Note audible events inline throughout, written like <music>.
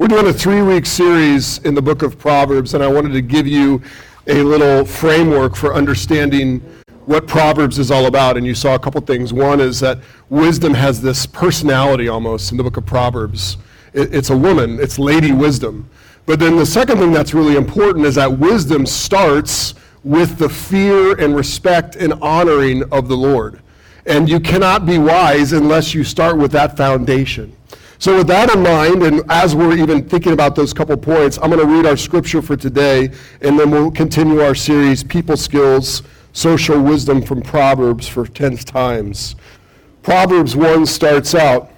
We're doing a three week series in the book of Proverbs, and I wanted to give you a little framework for understanding what Proverbs is all about. And you saw a couple things. One is that wisdom has this personality almost in the book of Proverbs. It's a woman, it's Lady Wisdom. But then the second thing that's really important is that wisdom starts with the fear and respect and honoring of the Lord. And you cannot be wise unless you start with that foundation. So, with that in mind, and as we're even thinking about those couple points, I'm going to read our scripture for today, and then we'll continue our series, People Skills, Social Wisdom from Proverbs, for 10th times. Proverbs 1 starts out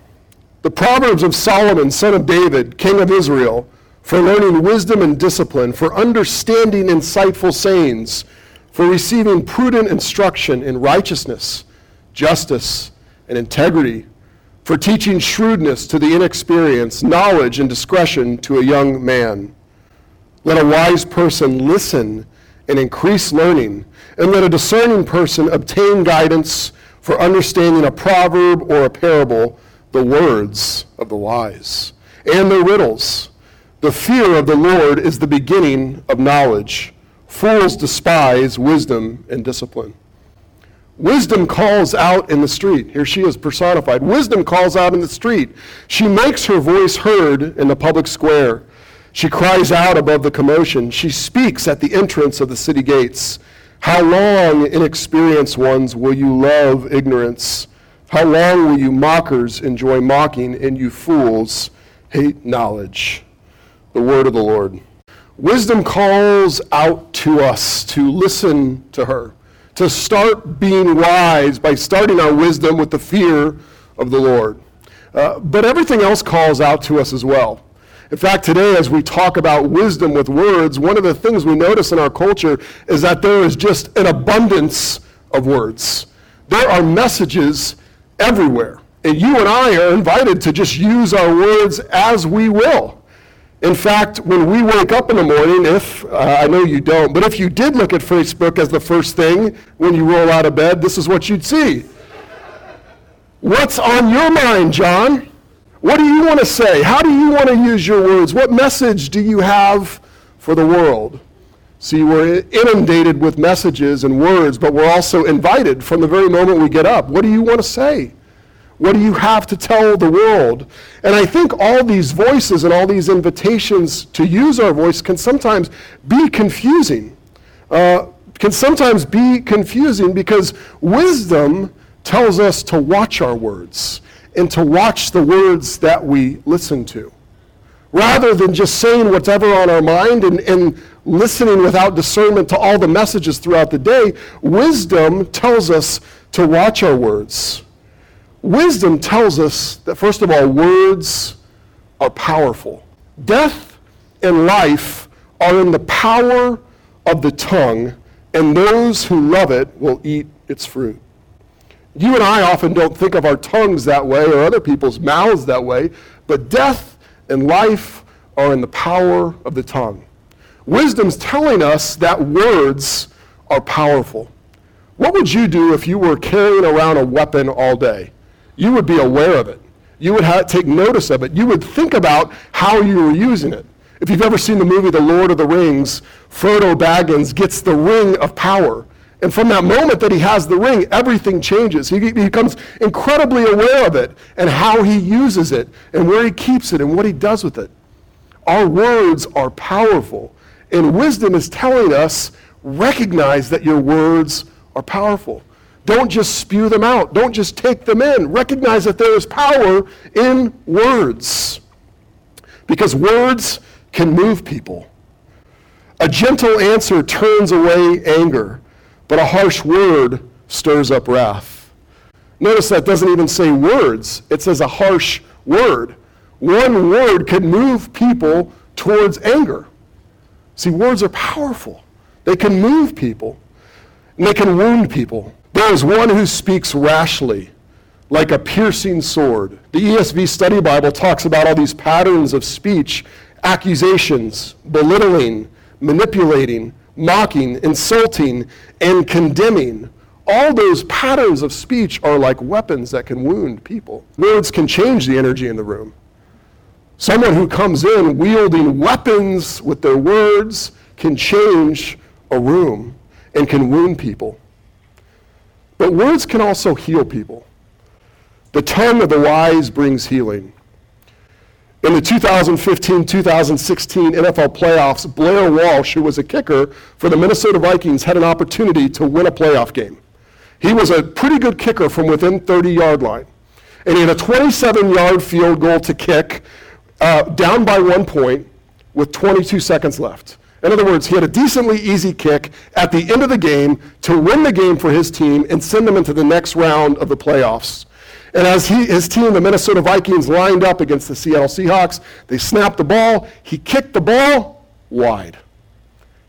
The Proverbs of Solomon, son of David, king of Israel, for learning wisdom and discipline, for understanding insightful sayings, for receiving prudent instruction in righteousness, justice, and integrity for teaching shrewdness to the inexperienced, knowledge and discretion to a young man. Let a wise person listen and increase learning, and let a discerning person obtain guidance for understanding a proverb or a parable, the words of the wise, and their riddles. The fear of the Lord is the beginning of knowledge. Fools despise wisdom and discipline. Wisdom calls out in the street. Here she is personified. Wisdom calls out in the street. She makes her voice heard in the public square. She cries out above the commotion. She speaks at the entrance of the city gates. How long, inexperienced ones, will you love ignorance? How long will you mockers enjoy mocking and you fools hate knowledge? The word of the Lord. Wisdom calls out to us to listen to her to start being wise by starting our wisdom with the fear of the Lord. Uh, but everything else calls out to us as well. In fact, today, as we talk about wisdom with words, one of the things we notice in our culture is that there is just an abundance of words. There are messages everywhere. And you and I are invited to just use our words as we will. In fact, when we wake up in the morning, if, uh, I know you don't, but if you did look at Facebook as the first thing when you roll out of bed, this is what you'd see. What's on your mind, John? What do you want to say? How do you want to use your words? What message do you have for the world? See, we're inundated with messages and words, but we're also invited from the very moment we get up. What do you want to say? What do you have to tell the world? And I think all these voices and all these invitations to use our voice can sometimes be confusing. Uh, can sometimes be confusing because wisdom tells us to watch our words and to watch the words that we listen to. Rather than just saying whatever on our mind and, and listening without discernment to all the messages throughout the day, wisdom tells us to watch our words Wisdom tells us that, first of all, words are powerful. Death and life are in the power of the tongue, and those who love it will eat its fruit. You and I often don't think of our tongues that way or other people's mouths that way, but death and life are in the power of the tongue. Wisdom's telling us that words are powerful. What would you do if you were carrying around a weapon all day? You would be aware of it. You would take notice of it. You would think about how you were using it. If you've ever seen the movie The Lord of the Rings, Frodo Baggins gets the ring of power. And from that moment that he has the ring, everything changes. He becomes incredibly aware of it and how he uses it and where he keeps it and what he does with it. Our words are powerful. And wisdom is telling us recognize that your words are powerful. Don't just spew them out. Don't just take them in. Recognize that there is power in words. Because words can move people. A gentle answer turns away anger, but a harsh word stirs up wrath. Notice that doesn't even say words, it says a harsh word. One word can move people towards anger. See, words are powerful, they can move people, and they can wound people. There is one who speaks rashly, like a piercing sword. The ESV Study Bible talks about all these patterns of speech accusations, belittling, manipulating, mocking, insulting, and condemning. All those patterns of speech are like weapons that can wound people. Words can change the energy in the room. Someone who comes in wielding weapons with their words can change a room and can wound people. But words can also heal people. The tongue of the wise brings healing. In the 2015 2016 NFL playoffs, Blair Walsh, who was a kicker for the Minnesota Vikings, had an opportunity to win a playoff game. He was a pretty good kicker from within 30 yard line. And he had a 27 yard field goal to kick, uh, down by one point with 22 seconds left. In other words, he had a decently easy kick at the end of the game to win the game for his team and send them into the next round of the playoffs. And as he, his team, the Minnesota Vikings, lined up against the Seattle Seahawks, they snapped the ball. He kicked the ball wide.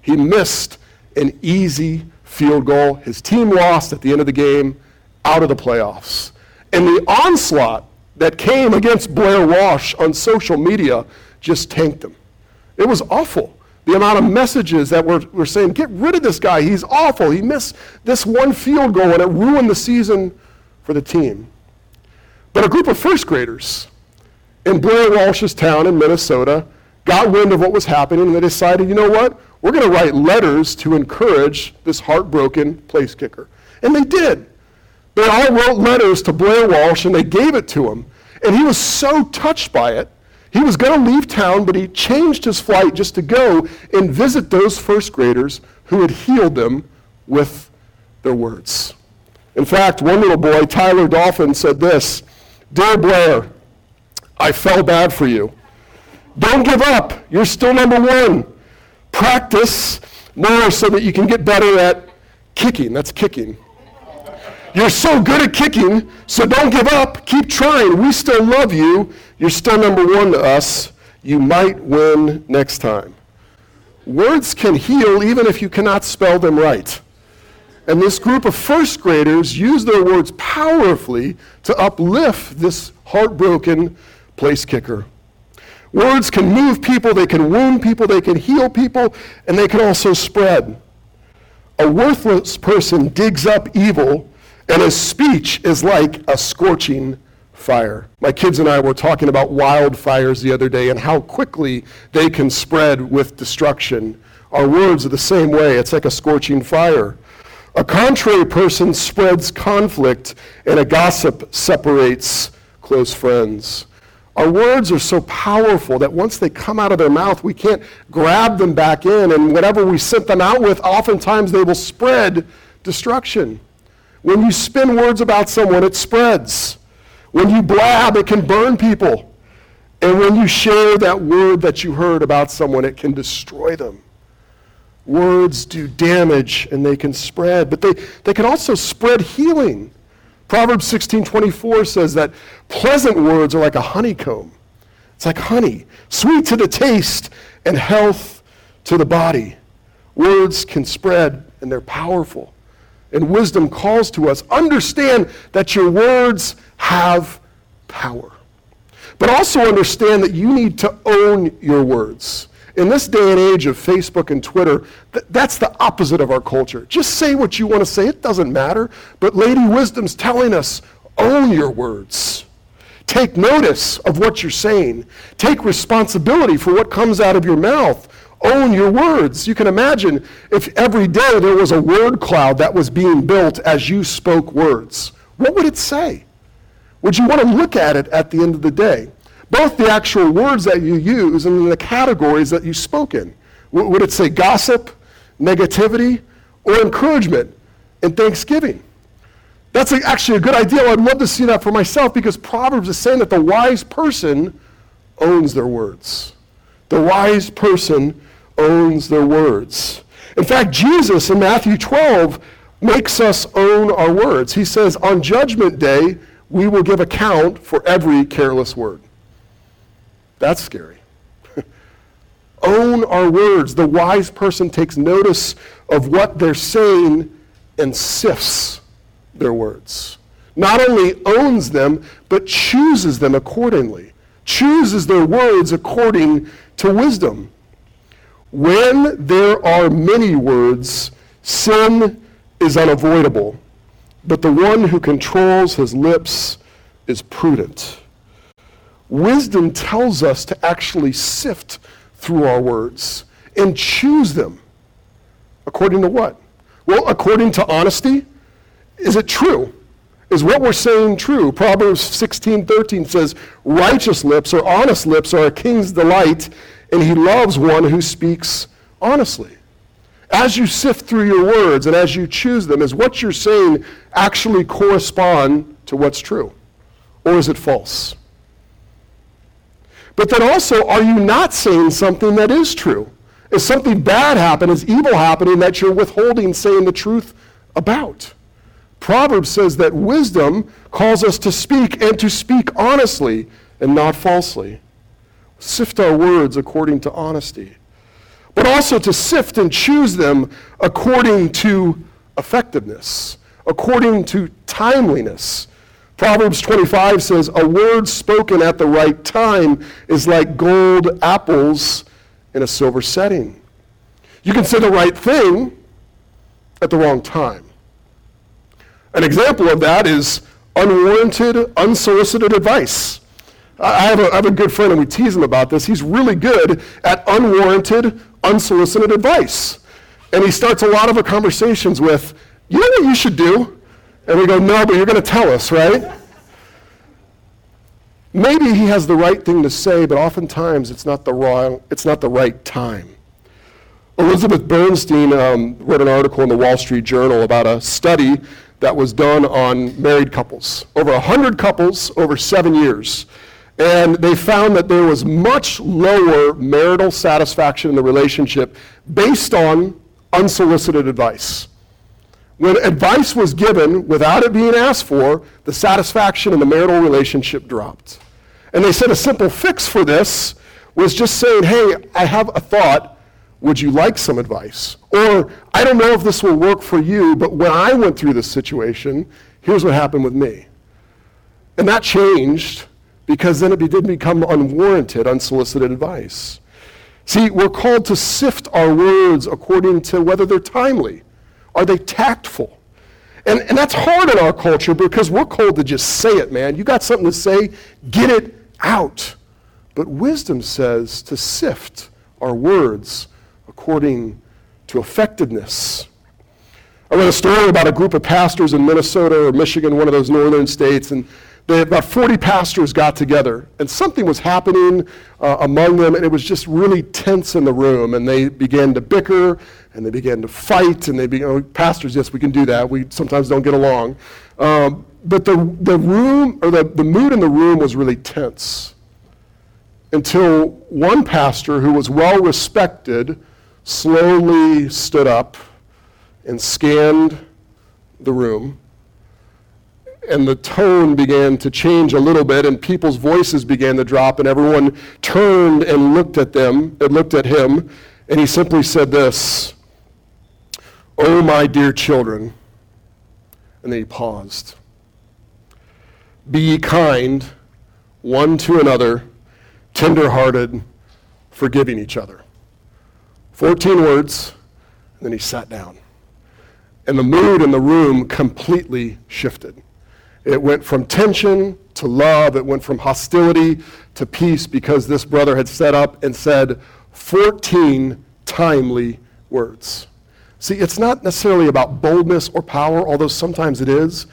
He missed an easy field goal. His team lost at the end of the game, out of the playoffs. And the onslaught that came against Blair Walsh on social media just tanked him. It was awful. The amount of messages that were, were saying, get rid of this guy. He's awful. He missed this one field goal and it ruined the season for the team. But a group of first graders in Blair Walsh's town in Minnesota got wind of what was happening and they decided, you know what? We're going to write letters to encourage this heartbroken place kicker. And they did. They all wrote letters to Blair Walsh and they gave it to him. And he was so touched by it, he was going to leave town, but he changed his flight just to go and visit those first graders who had healed them with their words. In fact, one little boy, Tyler Dolphin, said this Dear Blair, I felt bad for you. Don't give up. You're still number one. Practice more so that you can get better at kicking. That's kicking. You're so good at kicking, so don't give up. Keep trying. We still love you. You're still number one to us. You might win next time. Words can heal even if you cannot spell them right. And this group of first graders use their words powerfully to uplift this heartbroken place kicker. Words can move people, they can wound people, they can heal people, and they can also spread. A worthless person digs up evil, and his speech is like a scorching fire. My kids and I were talking about wildfires the other day and how quickly they can spread with destruction. Our words are the same way, it's like a scorching fire. A contrary person spreads conflict, and a gossip separates close friends. Our words are so powerful that once they come out of their mouth, we can't grab them back in, and whatever we sent them out with, oftentimes they will spread destruction. When you spin words about someone, it spreads. When you blab, it can burn people. And when you share that word that you heard about someone, it can destroy them. Words do damage and they can spread, but they, they can also spread healing. Proverbs 16:24 says that pleasant words are like a honeycomb. It's like honey, sweet to the taste and health to the body. Words can spread and they're powerful. And wisdom calls to us understand that your words have power. But also understand that you need to own your words. In this day and age of Facebook and Twitter, th- that's the opposite of our culture. Just say what you want to say, it doesn't matter. But Lady Wisdom's telling us own your words. Take notice of what you're saying. Take responsibility for what comes out of your mouth. Own your words. You can imagine if every day there was a word cloud that was being built as you spoke words. What would it say? Would you want to look at it at the end of the day? both the actual words that you use and the categories that you spoke in. Would it say gossip, negativity, or encouragement and thanksgiving? That's actually a good idea. I'd love to see that for myself because Proverbs is saying that the wise person owns their words. The wise person owns their words. In fact, Jesus in Matthew 12 makes us own our words. He says, On judgment day, we will give account for every careless word. That's scary. <laughs> Own our words. The wise person takes notice of what they're saying and sifts their words. Not only owns them, but chooses them accordingly. Chooses their words according to wisdom. When there are many words, sin is unavoidable, but the one who controls his lips is prudent. wisdom tells us to actually sift through our words and choose them. According to what? Well, according to honesty. Is it true? Is what we're saying true? Proverbs 16:13 says, "Righteous lips or honest lips are a king's delight, and he loves one who speaks honestly." As you sift through your words and as you choose them, is what you're saying actually correspond to what's true? Or is it false? But then also, are you not saying something that is true? Is something bad happening, is evil happening that you're withholding saying the truth about? Proverbs says that wisdom calls us to speak and to speak honestly and not falsely. Sift our words according to honesty, but also to sift and choose them according to effectiveness, according to timeliness. Proverbs 25 says, A word spoken at the right time is like gold apples in a silver setting. You can say the right thing at the wrong time. An example of that is unwarranted, unsolicited advice. I have, a, I have a good friend, and we tease him about this. He's really good at unwarranted, unsolicited advice. And he starts a lot of our conversations with, You know what you should do? And we go, No, but you're going to tell us, right? Maybe he has the right thing to say, but oftentimes it's not the wrong, it's not the right time. Elizabeth Bernstein um, wrote an article in the Wall Street Journal about a study that was done on married couples, over 100 couples over seven years. And they found that there was much lower marital satisfaction in the relationship based on unsolicited advice. When advice was given without it being asked for, the satisfaction in the marital relationship dropped. And they said a simple fix for this was just saying, hey, I have a thought. Would you like some advice? Or, I don't know if this will work for you, but when I went through this situation, here's what happened with me. And that changed because then it didn't become unwarranted, unsolicited advice. See, we're called to sift our words according to whether they're timely. Are they tactful? And, and that's hard in our culture because we're called to just say it, man. You got something to say, get it out. But wisdom says to sift our words according to effectiveness. I read a story about a group of pastors in Minnesota or Michigan, one of those northern states, and they, about 40 pastors got together, and something was happening uh, among them, and it was just really tense in the room. And they began to bicker, and they began to fight, and they began, oh, pastors, yes, we can do that. We sometimes don't get along. Um, but the, the room, or the, the mood in the room was really tense until one pastor who was well respected slowly stood up and scanned the room and the tone began to change a little bit and people's voices began to drop and everyone turned and looked at them and looked at him and he simply said this oh my dear children and then he paused. Be ye kind one to another tender-hearted forgiving each other. 14 words and then he sat down. And the mood in the room completely shifted it went from tension to love. It went from hostility to peace because this brother had set up and said 14 timely words. See, it's not necessarily about boldness or power, although sometimes it is.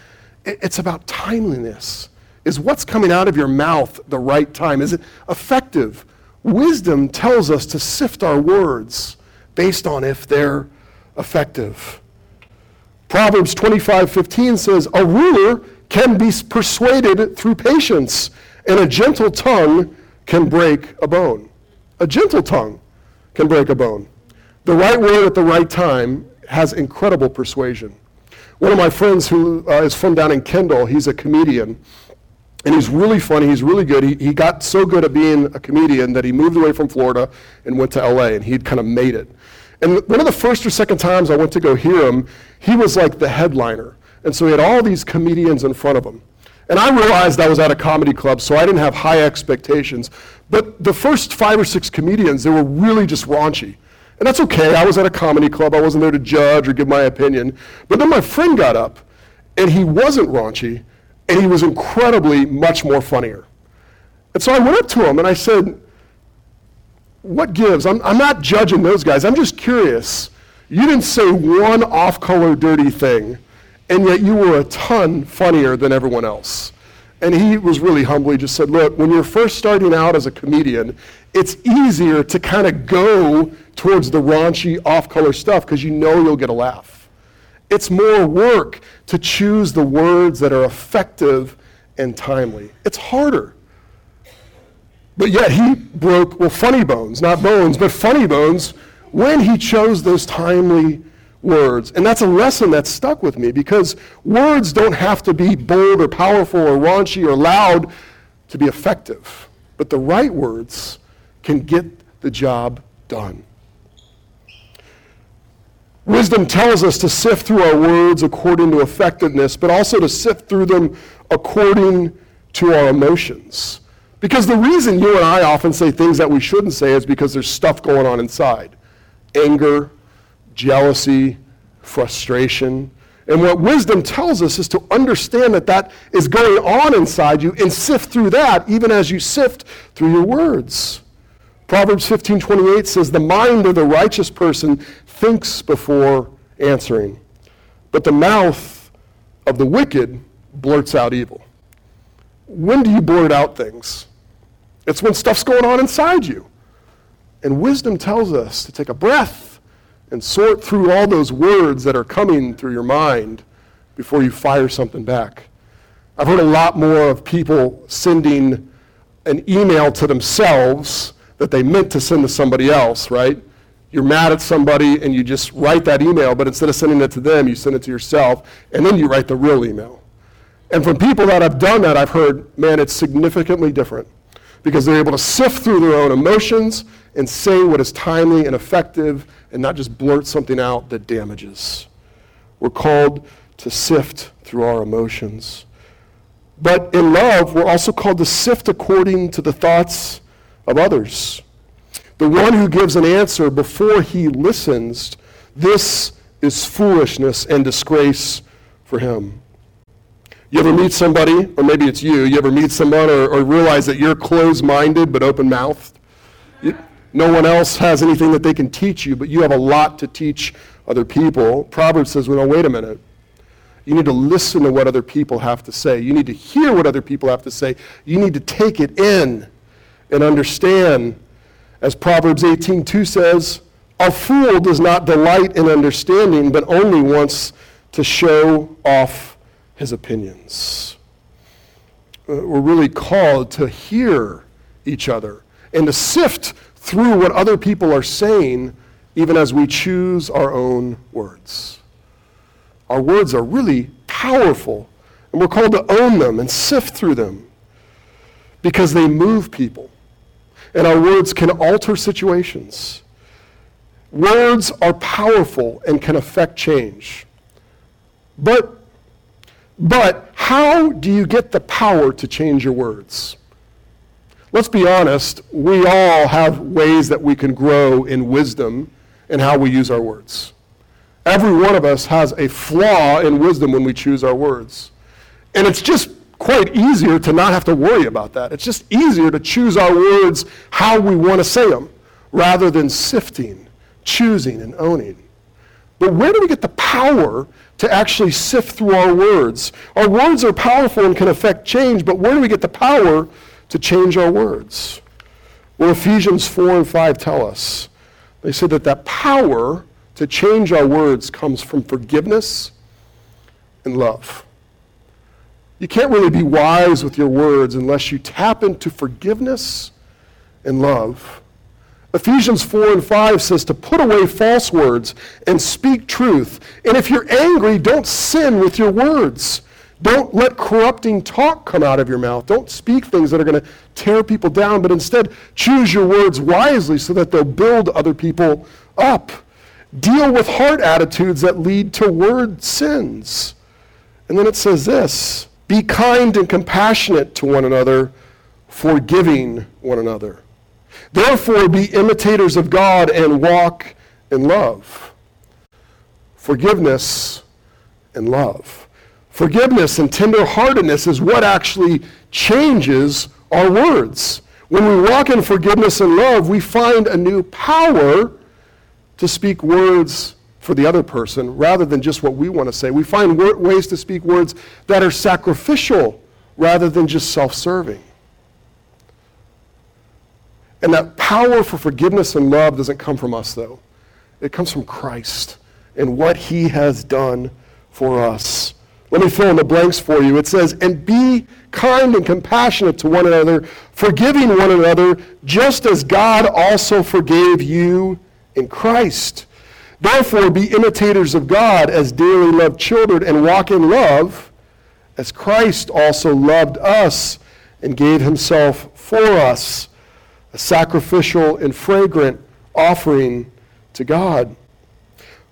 It's about timeliness. Is what's coming out of your mouth the right time? Is it effective? Wisdom tells us to sift our words based on if they're effective. Proverbs 25:15 says, "A ruler can be persuaded through patience, and a gentle tongue can break a bone. A gentle tongue can break a bone. The right word at the right time has incredible persuasion. One of my friends who uh, is from down in Kendall, he's a comedian. And he's really funny, he's really good. He, he got so good at being a comedian that he moved away from Florida and went to LA, and he'd kind of made it. And one of the first or second times I went to go hear him, he was like the headliner. And so he had all these comedians in front of him. And I realized I was at a comedy club, so I didn't have high expectations. But the first five or six comedians, they were really just raunchy. And that's okay. I was at a comedy club. I wasn't there to judge or give my opinion. But then my friend got up, and he wasn't raunchy, and he was incredibly much more funnier. And so I went up to him and I said, What gives? I'm, I'm not judging those guys. I'm just curious. You didn't say one off color dirty thing, and yet you were a ton funnier than everyone else. And he was really humble. He just said, Look, when you're first starting out as a comedian, it's easier to kind of go towards the raunchy, off color stuff because you know you'll get a laugh. It's more work to choose the words that are effective and timely. It's harder. But yet he broke, well, funny bones, not bones, but funny bones when he chose those timely words. And that's a lesson that stuck with me because words don't have to be bold or powerful or raunchy or loud to be effective. But the right words can get the job done. Wisdom tells us to sift through our words according to effectiveness, but also to sift through them according to our emotions. Because the reason you and I often say things that we shouldn't say is because there's stuff going on inside anger, jealousy, frustration. And what wisdom tells us is to understand that that is going on inside you and sift through that even as you sift through your words. Proverbs 15:28 says the mind of the righteous person thinks before answering, but the mouth of the wicked blurts out evil. When do you blurt out things? It's when stuff's going on inside you. And wisdom tells us to take a breath and sort through all those words that are coming through your mind before you fire something back. I've heard a lot more of people sending an email to themselves that they meant to send to somebody else, right? You're mad at somebody and you just write that email, but instead of sending it to them, you send it to yourself, and then you write the real email. And from people that have done that, I've heard, man, it's significantly different because they're able to sift through their own emotions and say what is timely and effective and not just blurt something out that damages. We're called to sift through our emotions. But in love, we're also called to sift according to the thoughts of others. The one who gives an answer before he listens, this is foolishness and disgrace for him. You ever meet somebody, or maybe it's you, you ever meet someone or, or realize that you're closed minded but open mouthed? No one else has anything that they can teach you, but you have a lot to teach other people. Proverbs says, well, no, wait a minute. You need to listen to what other people have to say. You need to hear what other people have to say. You need to take it in and understand. As Proverbs 18:2 says, a fool does not delight in understanding, but only wants to show off his opinions. Uh, we're really called to hear each other and to sift through what other people are saying, even as we choose our own words. Our words are really powerful, and we're called to own them and sift through them because they move people. And our words can alter situations. Words are powerful and can affect change. But but how do you get the power to change your words? Let's be honest, we all have ways that we can grow in wisdom in how we use our words. Every one of us has a flaw in wisdom when we choose our words. And it's just quite easier to not have to worry about that. It's just easier to choose our words how we want to say them rather than sifting, choosing, and owning. But where do we get the power to actually sift through our words? Our words are powerful and can affect change, but where do we get the power to change our words? Well, Ephesians 4 and 5 tell us. They say that that power to change our words comes from forgiveness and love. You can't really be wise with your words unless you tap into forgiveness and love. Ephesians 4 and 5 says to put away false words and speak truth. And if you're angry, don't sin with your words. Don't let corrupting talk come out of your mouth. Don't speak things that are going to tear people down, but instead choose your words wisely so that they'll build other people up. Deal with heart attitudes that lead to word sins. And then it says this be kind and compassionate to one another, forgiving one another. Therefore, be imitators of God and walk in love. Forgiveness and love. Forgiveness and tenderheartedness is what actually changes our words. When we walk in forgiveness and love, we find a new power to speak words for the other person rather than just what we want to say. We find ways to speak words that are sacrificial rather than just self serving. And that power for forgiveness and love doesn't come from us, though. It comes from Christ and what he has done for us. Let me fill in the blanks for you. It says, And be kind and compassionate to one another, forgiving one another, just as God also forgave you in Christ. Therefore, be imitators of God as dearly loved children, and walk in love, as Christ also loved us and gave himself for us, a sacrificial and fragrant offering to God.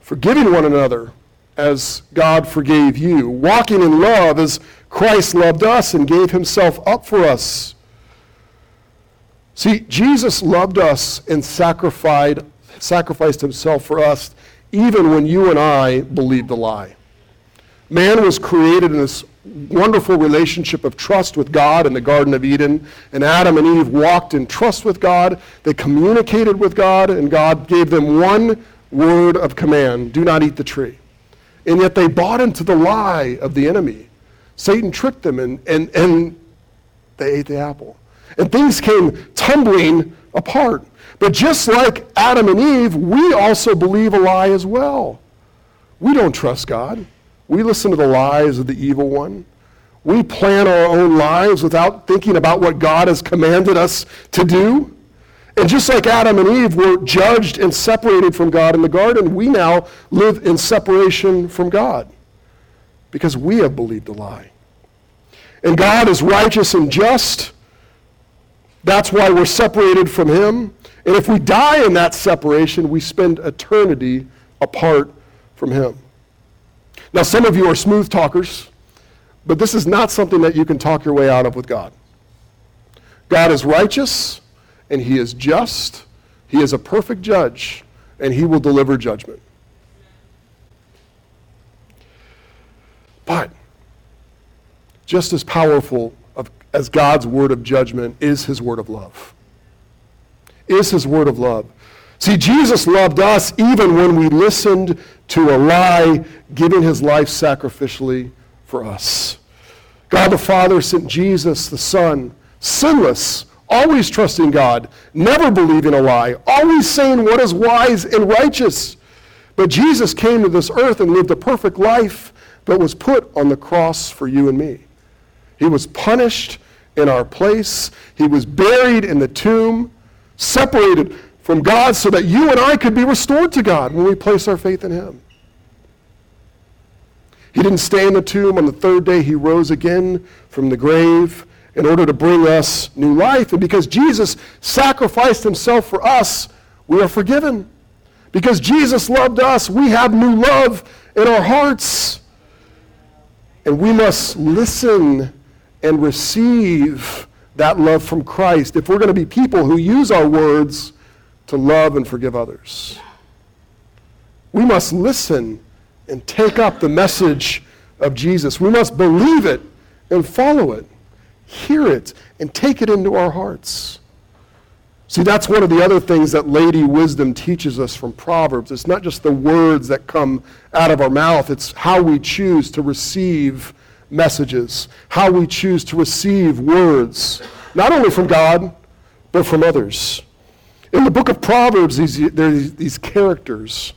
Forgiving one another as God forgave you, walking in love as Christ loved us and gave himself up for us. See, Jesus loved us and sacrificed, sacrificed himself for us even when you and I believed the lie. Man was created in this wonderful relationship of trust with God in the Garden of Eden, and Adam and Eve walked in trust with God. They communicated with God, and God gave them one word of command do not eat the tree. And yet they bought into the lie of the enemy. Satan tricked them, and, and, and they ate the apple. And things came tumbling apart. But just like Adam and Eve, we also believe a lie as well. We don't trust God. We listen to the lies of the evil one. We plan our own lives without thinking about what God has commanded us to do. And just like Adam and Eve were judged and separated from God in the garden, we now live in separation from God because we have believed a lie. And God is righteous and just. That's why we're separated from Him. And if we die in that separation, we spend eternity apart from Him. Now, some of you are smooth talkers, but this is not something that you can talk your way out of with God. God is righteous and He is just. He is a perfect judge, and He will deliver judgment. But just as powerful of, as God's word of judgment is His word of love is his word of love. See, Jesus loved us even when we listened to a lie, giving his life sacrificially for us. God the Father sent Jesus the Son, sinless, always trusting God, never believing a lie, always saying what is wise and righteous. But Jesus came to this earth and lived a perfect life, but was put on the cross for you and me. He was punished in our place, he was buried in the tomb separated from God so that you and I could be restored to God when we place our faith in Him. He didn't stay in the tomb. On the third day, He rose again from the grave in order to bring us new life. And because Jesus sacrificed Himself for us, we are forgiven. Because Jesus loved us, we have new love in our hearts. And we must listen and receive that love from Christ if we're going to be people who use our words to love and forgive others. We must listen and take up the message of Jesus. We must believe it and follow it, hear it, and take it into our hearts. See, that's one of the other things that Lady Wisdom teaches us from Proverbs. It's not just the words that come out of our mouth, it's how we choose to receive messages, how we choose to receive words, not only from God, but from others. In the book of Proverbs, these, there's these characters,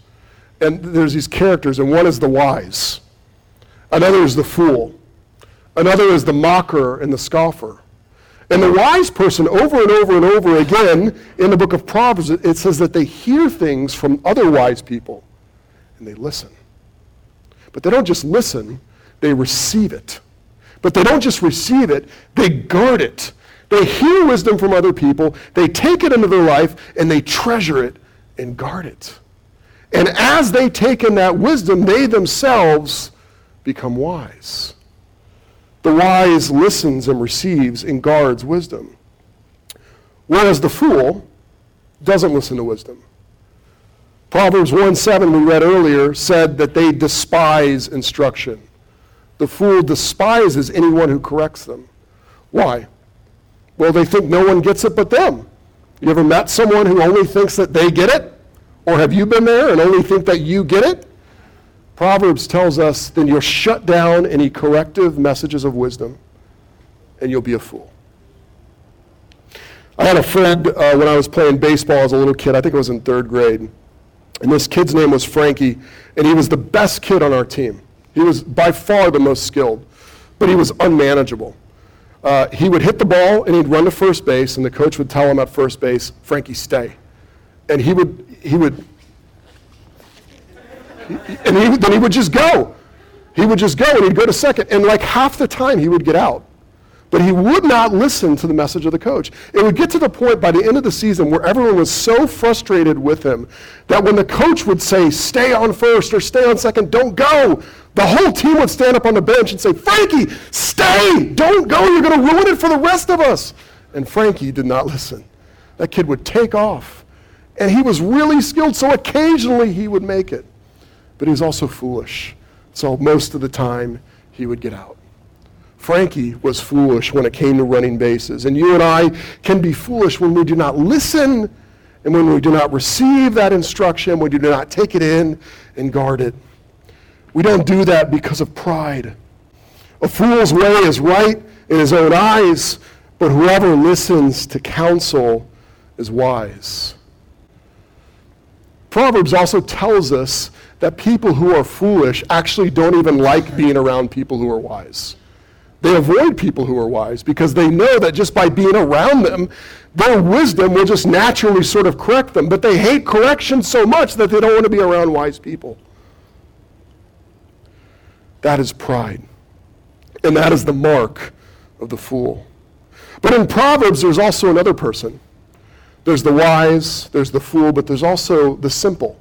and there's these characters, and one is the wise, another is the fool, another is the mocker and the scoffer. And the wise person, over and over and over again in the book of Proverbs, it says that they hear things from other wise people and they listen. But they don't just listen, they receive it. But they don't just receive it, they guard it. They hear wisdom from other people, they take it into their life, and they treasure it and guard it. And as they take in that wisdom, they themselves become wise. The wise listens and receives and guards wisdom. Whereas the fool doesn't listen to wisdom. Proverbs 1 7, we read earlier, said that they despise instruction. The fool despises anyone who corrects them. Why? Well, they think no one gets it but them. You ever met someone who only thinks that they get it? Or have you been there and only think that you get it? Proverbs tells us then you'll shut down any corrective messages of wisdom and you'll be a fool. I had a friend uh, when I was playing baseball as a little kid, I think it was in third grade. And this kid's name was Frankie, and he was the best kid on our team. He was by far the most skilled, but he was unmanageable. Uh, he would hit the ball and he'd run to first base, and the coach would tell him at first base, Frankie, stay. And he would, he would and he, then he would just go. He would just go and he'd go to second. And like half the time he would get out. But he would not listen to the message of the coach. It would get to the point by the end of the season where everyone was so frustrated with him that when the coach would say, stay on first or stay on second, don't go, the whole team would stand up on the bench and say, Frankie, stay, don't go, you're going to ruin it for the rest of us. And Frankie did not listen. That kid would take off. And he was really skilled, so occasionally he would make it but he was also foolish. So most of the time, he would get out. Frankie was foolish when it came to running bases. And you and I can be foolish when we do not listen and when we do not receive that instruction, when we do not take it in and guard it. We don't do that because of pride. A fool's way is right in his own eyes, but whoever listens to counsel is wise. Proverbs also tells us that people who are foolish actually don't even like being around people who are wise. They avoid people who are wise because they know that just by being around them, their wisdom will just naturally sort of correct them. But they hate correction so much that they don't want to be around wise people. That is pride. And that is the mark of the fool. But in Proverbs, there's also another person. There's the wise, there's the fool, but there's also the simple.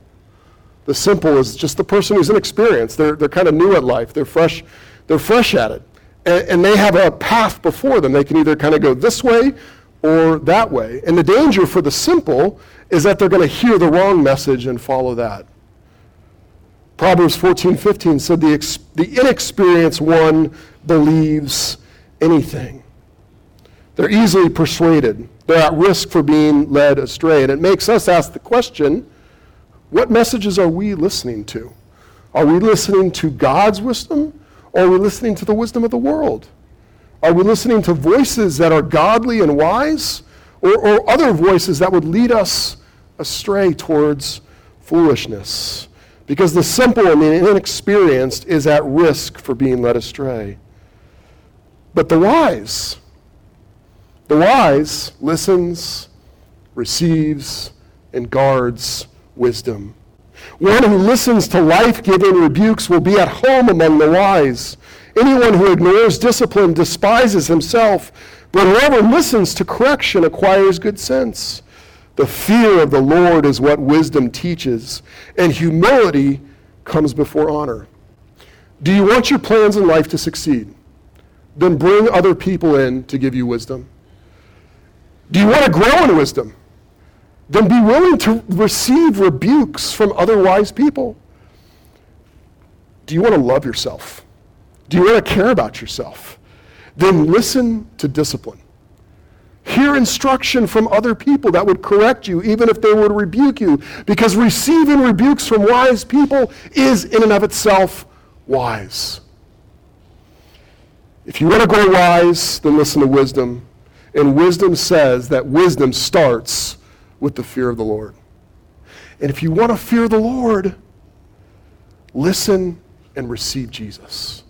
The simple is just the person who's inexperienced. They're, they're kind of new at life. They're fresh, they're fresh at it. And, and they have a path before them. They can either kind of go this way or that way. And the danger for the simple is that they're going to hear the wrong message and follow that. Proverbs 14, 15 said the, ex- the inexperienced one believes anything. They're easily persuaded. They're at risk for being led astray. And it makes us ask the question what messages are we listening to? Are we listening to God's wisdom or are we listening to the wisdom of the world? Are we listening to voices that are godly and wise or, or other voices that would lead us astray towards foolishness? Because the simple and the inexperienced is at risk for being led astray. But the wise, the wise listens, receives, and guards wisdom. One who listens to life giving rebukes will be at home among the wise. Anyone who ignores discipline despises himself, but whoever listens to correction acquires good sense. The fear of the Lord is what wisdom teaches, and humility comes before honor. Do you want your plans in life to succeed? Then bring other people in to give you wisdom. Do you want to grow in wisdom? Then be willing to receive rebukes from other wise people. Do you want to love yourself? Do you want to care about yourself? Then listen to discipline. Hear instruction from other people that would correct you, even if they would rebuke you, because receiving rebukes from wise people is, in and of itself, wise. If you want to grow wise, then listen to wisdom. And wisdom says that wisdom starts with the fear of the Lord. And if you want to fear the Lord, listen and receive Jesus.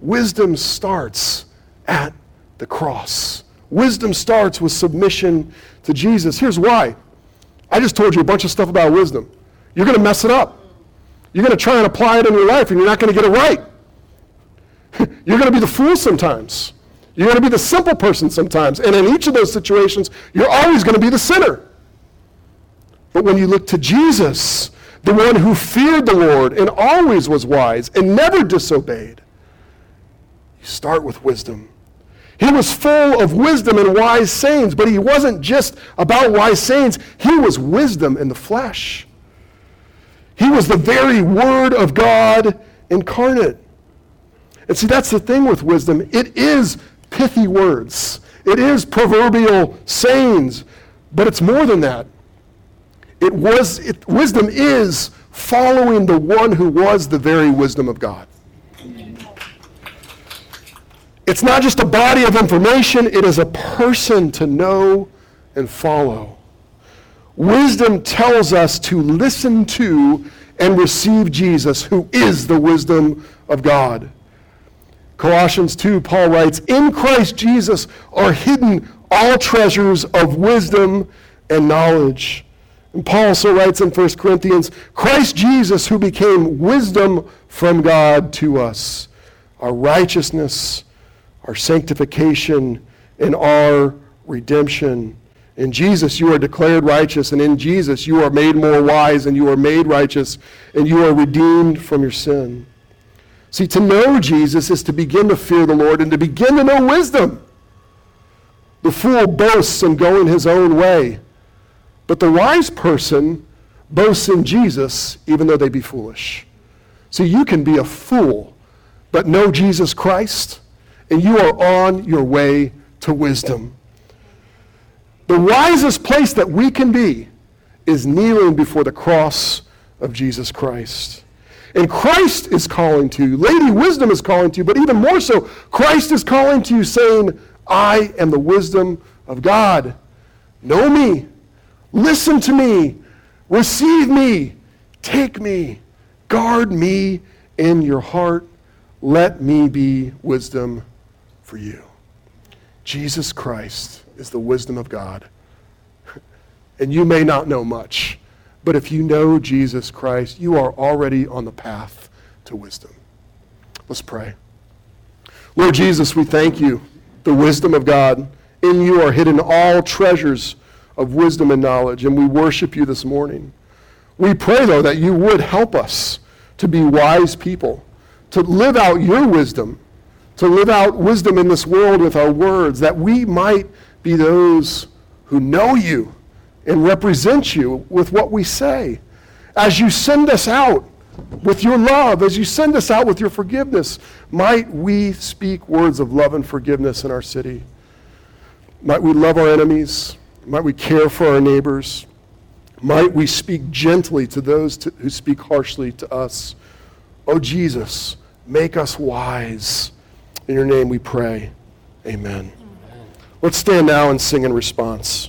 Wisdom starts at the cross. Wisdom starts with submission to Jesus. Here's why. I just told you a bunch of stuff about wisdom. You're going to mess it up. You're going to try and apply it in your life, and you're not going to get it right. <laughs> you're going to be the fool sometimes. You're going to be the simple person sometimes. And in each of those situations, you're always going to be the sinner. But when you look to Jesus, the one who feared the Lord and always was wise and never disobeyed, you start with wisdom. He was full of wisdom and wise sayings, but he wasn't just about wise sayings, he was wisdom in the flesh. He was the very Word of God incarnate. And see, that's the thing with wisdom. It is pithy words. It is proverbial sayings, but it's more than that. It was, it, wisdom is following the one who was the very wisdom of God. It's not just a body of information, it is a person to know and follow. Wisdom tells us to listen to and receive Jesus, who is the wisdom of God. Colossians 2, Paul writes, In Christ Jesus are hidden all treasures of wisdom and knowledge. And Paul also writes in 1 Corinthians, Christ Jesus, who became wisdom from God to us, our righteousness, our sanctification, and our redemption. In Jesus, you are declared righteous, and in Jesus, you are made more wise, and you are made righteous, and you are redeemed from your sin. See, to know Jesus is to begin to fear the Lord and to begin to know wisdom. The fool boasts in going his own way, but the wise person boasts in Jesus, even though they be foolish. See, you can be a fool, but know Jesus Christ, and you are on your way to wisdom. The wisest place that we can be is kneeling before the cross of Jesus Christ. And Christ is calling to you. Lady Wisdom is calling to you, but even more so, Christ is calling to you, saying, I am the wisdom of God. Know me. Listen to me. Receive me. Take me. Guard me in your heart. Let me be wisdom for you. Jesus Christ is the wisdom of God. <laughs> And you may not know much, but if you know Jesus Christ, you are already on the path to wisdom. Let's pray. Lord Jesus, we thank you, the wisdom of God. In you are hidden all treasures of wisdom and knowledge, and we worship you this morning. We pray, though, that you would help us to be wise people, to live out your wisdom, to live out wisdom in this world with our words, that we might be those who know you and represent you with what we say. As you send us out with your love, as you send us out with your forgiveness, might we speak words of love and forgiveness in our city. Might we love our enemies. Might we care for our neighbors. Might we speak gently to those to, who speak harshly to us. Oh, Jesus, make us wise. In your name we pray. Amen. Let's stand now and sing in response.